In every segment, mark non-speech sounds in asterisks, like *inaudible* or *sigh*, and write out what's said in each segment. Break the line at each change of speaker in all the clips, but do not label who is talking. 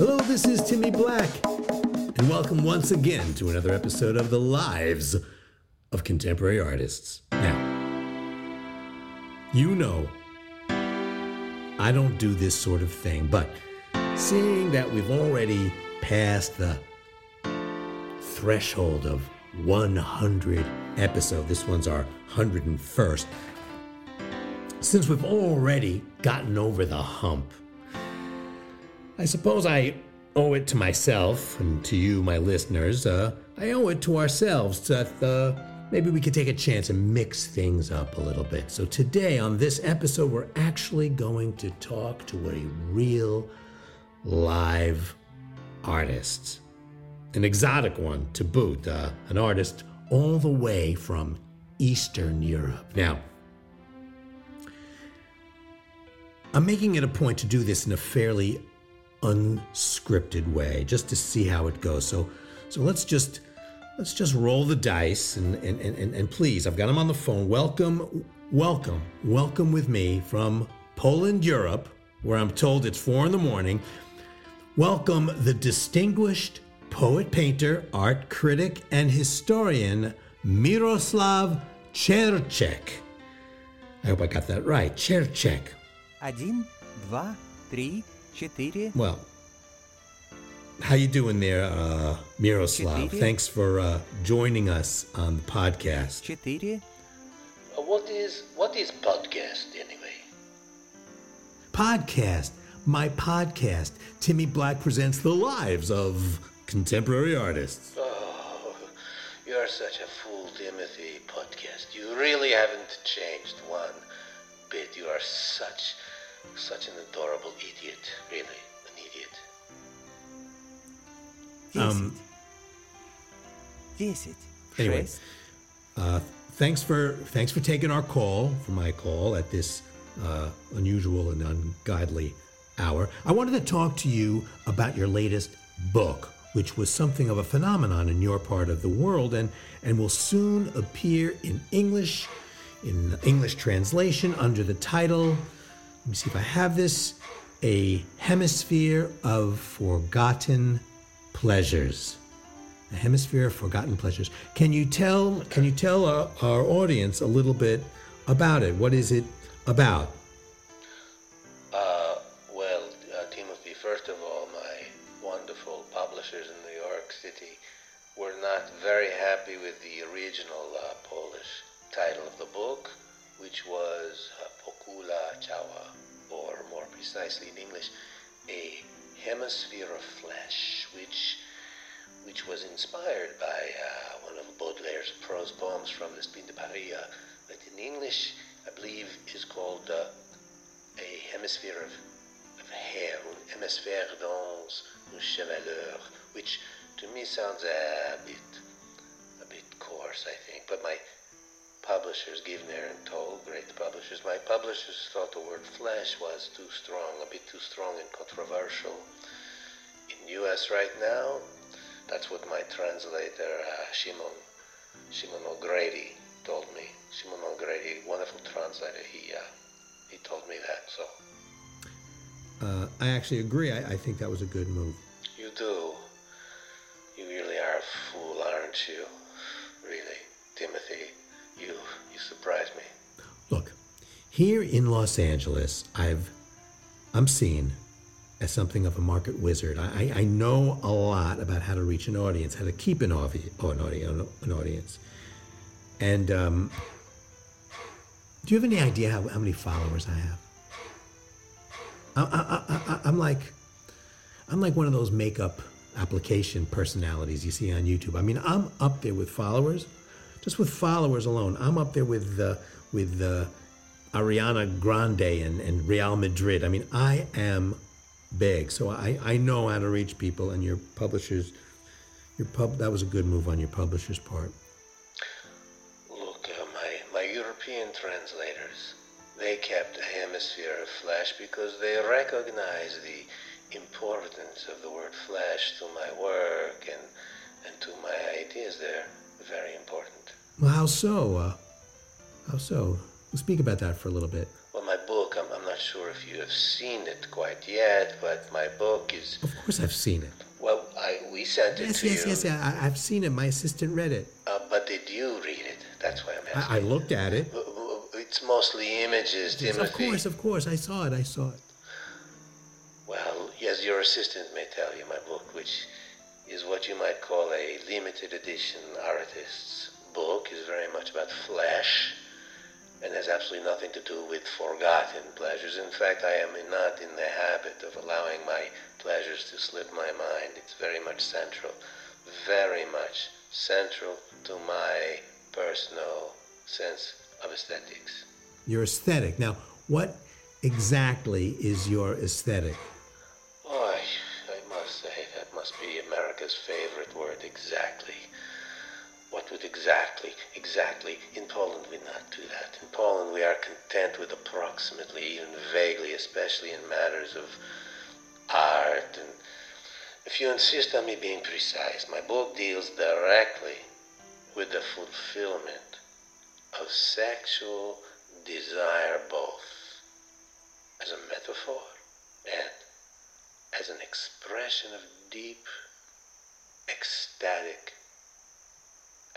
Hello, this is Timmy Black, and welcome once again to another episode of The Lives of Contemporary Artists. Now, you know, I don't do this sort of thing, but seeing that we've already passed the threshold of 100 episode, this one's our 101st, since we've already gotten over the hump, I suppose I owe it to myself and to you, my listeners. Uh, I owe it to ourselves that uh, maybe we could take a chance and mix things up a little bit. So today on this episode, we're actually going to talk to a real live artist, an exotic one to boot, uh, an artist all the way from Eastern Europe. Now, I'm making it a point to do this in a fairly unscripted way, just to see how it goes. So, so let's just let's just roll the dice and and, and, and please, I've got him on the phone. Welcome, welcome, welcome with me from Poland, Europe, where I'm told it's four in the morning. Welcome the distinguished poet, painter, art critic, and historian Miroslav Cherchek. I hope I got that right. Cherchek.
Один, два, три, четыре.
Well, how you doing there, uh, Miroslav?
Четыре.
Thanks for uh, joining us on the podcast.
Четыре.
Uh, What is what is podcast anyway?
Podcast, my podcast. Timmy Black presents the lives of contemporary artists.
Oh, *laughs* you're such a fool, Timothy. Podcast. You really haven't changed one bit. You are such Such an adorable idiot, really, an idiot.
Um,
it.
Anyway, uh, thanks for thanks for taking our call for my call at this uh, unusual and ungodly hour. I wanted to talk to you about your latest book, which was something of a phenomenon in your part of the world and, and will soon appear in English, in English translation under the title let me see if I have this: A Hemisphere of Forgotten Pleasures. A hemisphere of forgotten pleasures. Can you tell? Can you tell our, our audience a little bit about it? What is it about?
Uh, well, uh, Timothy. First of all, my wonderful publishers in New York City were not very happy with the original uh, Polish title of the book, which was Półkula Ciała, or more precisely in English, a hemisphere of flesh, which which was inspired by uh, one of Baudelaire's prose poems from Spleen de Paris, uh, that in English, I believe, is called uh, a hemisphere of, of hair, un hémisphère dans un chevelure, which to me sounds a bit, a bit coarse, I think. But my publishers, Givner and Toll great publishers, my publishers thought the word flesh was too strong, a bit too strong and controversial. In U.S. right now, that's what my translator, uh, Shimon, Shimon O'Grady, told me. Shimon O'Grady, wonderful translator, he, uh, he told me that, so.
Uh, I actually agree. I, I think that was a good move.
You do. You really are a fool, aren't you? Really, Timothy. You you surprise me.
Look, here in Los Angeles, I've I'm seen as something of a market wizard. I, I know a lot about how to reach an audience, how to keep an, audi- oh, an, audience, an audience. And um, do you have any idea how, how many followers I have? I, I'm like I'm like one of those makeup application personalities you see on YouTube. I mean, I'm up there with followers, just with followers alone. I'm up there with uh, with uh, Ariana Grande and, and Real Madrid. I mean, I am big, so I, I know how to reach people. And your publishers, your pub that was a good move on your publisher's part.
Look, uh, my my European translators, they kept a hemisphere of flesh because they recognize the importance of the word flesh to my work and and to my ideas. They're very important.
Well, how so? Uh, how so? We'll speak about that for a little bit.
Well, my book, I'm I'm not sure if you have seen it quite yet, but my book is.
Of course, I've seen it.
Well, I we sent it
Yes,
to
yes,
you.
yes. I, I've seen it. My assistant read it.
Uh, but did you read it? That's why I'm asking.
I, I looked at it.
It's mostly images,
Yes,
Timothy.
of course, of course. I saw it. I saw it.
Well, yes, your assistant may tell you my book, which is what you might call a limited edition artist's book, is very much about flesh and has absolutely nothing to do with forgotten pleasures. In fact, I am not in the habit of allowing my pleasures to slip my mind. It's very much central, very much central to my personal sense of aesthetics.
Your aesthetic. Now, what exactly is your aesthetic?
Oh, I, I must say, that must be America's favorite word, exactly. Exactly, exactly? In Poland, we not do that. In Poland, we are content with approximately, even vaguely, especially in matters of art. And if you insist on me being precise, my book deals directly with the fulfillment of sexual desire, both as a metaphor and as an expression of deep, ecstatic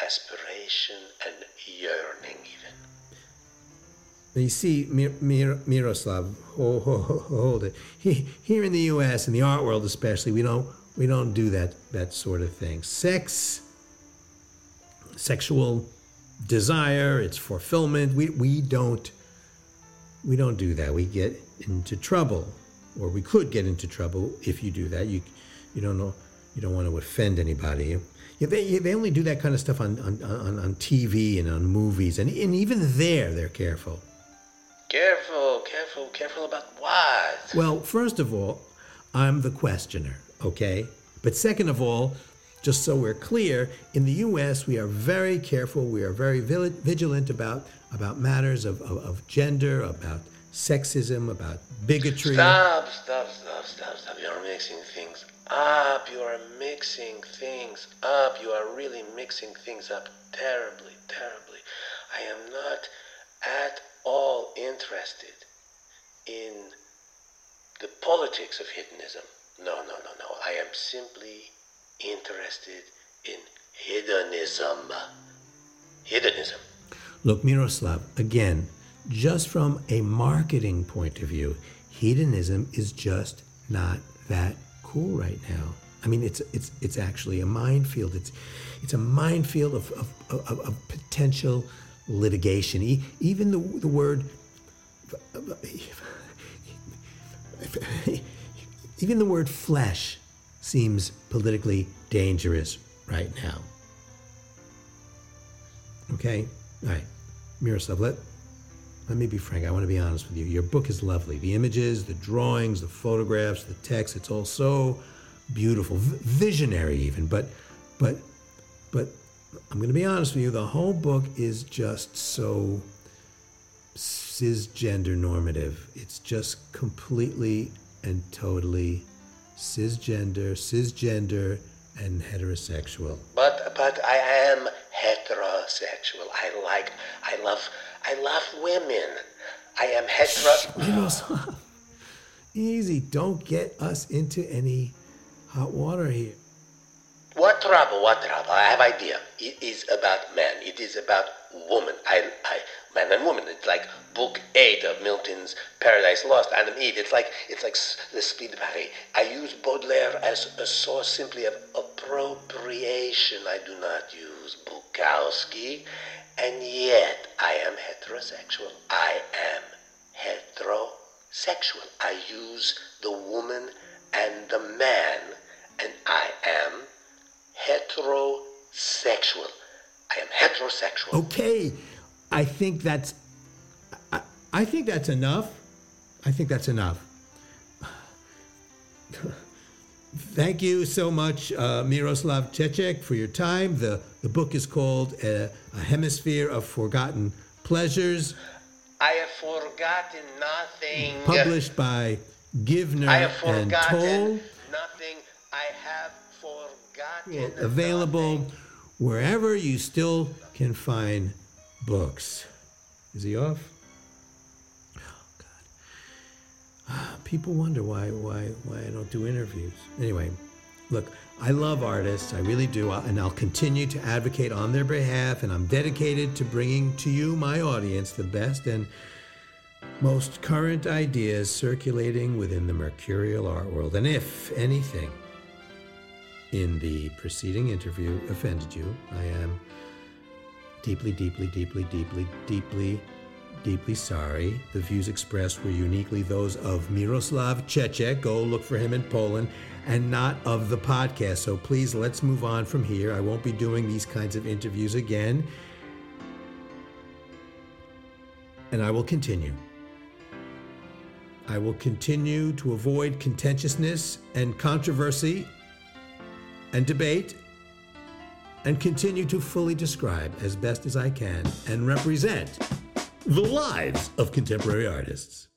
aspiration and yearning, even.
You see, Mir- Mir- Miroslav, ho- ho- hold it. He, here in the U.S., in the art world especially, we don't we don't do that that sort of thing. Sex, sexual desire, its fulfillment. We we don't we don't do that. We get into trouble, or we could get into trouble if you do that. You you don't know you don't want to offend anybody. Yeah, they, they only do that kind of stuff on, on, on, on TV and on movies, and, and even there they're careful.
Careful, careful, careful about what?
Well, first of all, I'm the questioner, okay? But second of all, just so we're clear, in the U.S. we are very careful, we are very vigilant about about matters of, of, of gender, about sexism, about bigotry.
Stop, stop, stop, stop, stop. You are mixing things up. You are mixing things up. You are really mixing things up terribly, terribly. I am not at all interested in the politics of hedonism. No, no, no, no. I am simply interested in hedonism. Hedonism.
Look, Miroslav, again, just from a marketing point of view, hedonism is just not that cool right now. I mean, it's it's it's actually a minefield. It's it's a minefield of of, of, of potential litigation. E- even the the word even the word flesh seems politically dangerous right now. Okay? All right. Miroslav, let, let me be frank. I want to be honest with you. Your book is lovely. The images, the drawings, the photographs, the text, it's all so beautiful, visionary even. But, but, but I'm going to be honest with you. The whole book is just so cisgender normative. It's just completely and totally cisgender, cisgender, and heterosexual.
But but I am heterosexual. I like I love I love women. I am hetero
Miroslav, *laughs* easy. Don't get us into any hot water here.
What trouble, what trouble? I have idea. It is about man. It is about woman. I I man and woman. It's like book eight of Milton's Paradise Lost, Adam Eve. It's like it's like Spleen de Paris. I use Baudelaire as a source simply of appropriation. I do not use Bukowski, and yet I am heterosexual. I am heterosexual. I use the woman and the man, and I am heterosexual. Heterosexual.
Okay, I think that's. I, I think that's enough. I think that's enough. Thank you so much, uh, Miroslav Čeček, for your time. The, the book is called uh, A Hemisphere of Forgotten Pleasures,
I have forgotten nothing.
published by Givner
I have
and
forgotten
Toll.
nothing. I have forgotten.
Available
nothing.
Wherever you still can find books. Is he off? Oh, God. Ah, people wonder why why why I don't do interviews. Anyway, look, I love artists, I really do, and I'll continue to advocate on their behalf. And I'm dedicated to bringing to you, my audience, the best and most current ideas circulating within the mercurial art world. And if anything in the preceding interview offended you, I am deeply, deeply, deeply, deeply, deeply deeply sorry. The views expressed were uniquely those of Miroslav Chechek. Go look for him in Poland and not of the podcast. So please, let's move on from here. I won't be doing these kinds of interviews again. And I will continue. I will continue to avoid contentiousness and controversy and debate and continue to fully describe as best as I can and represent the lives of contemporary artists.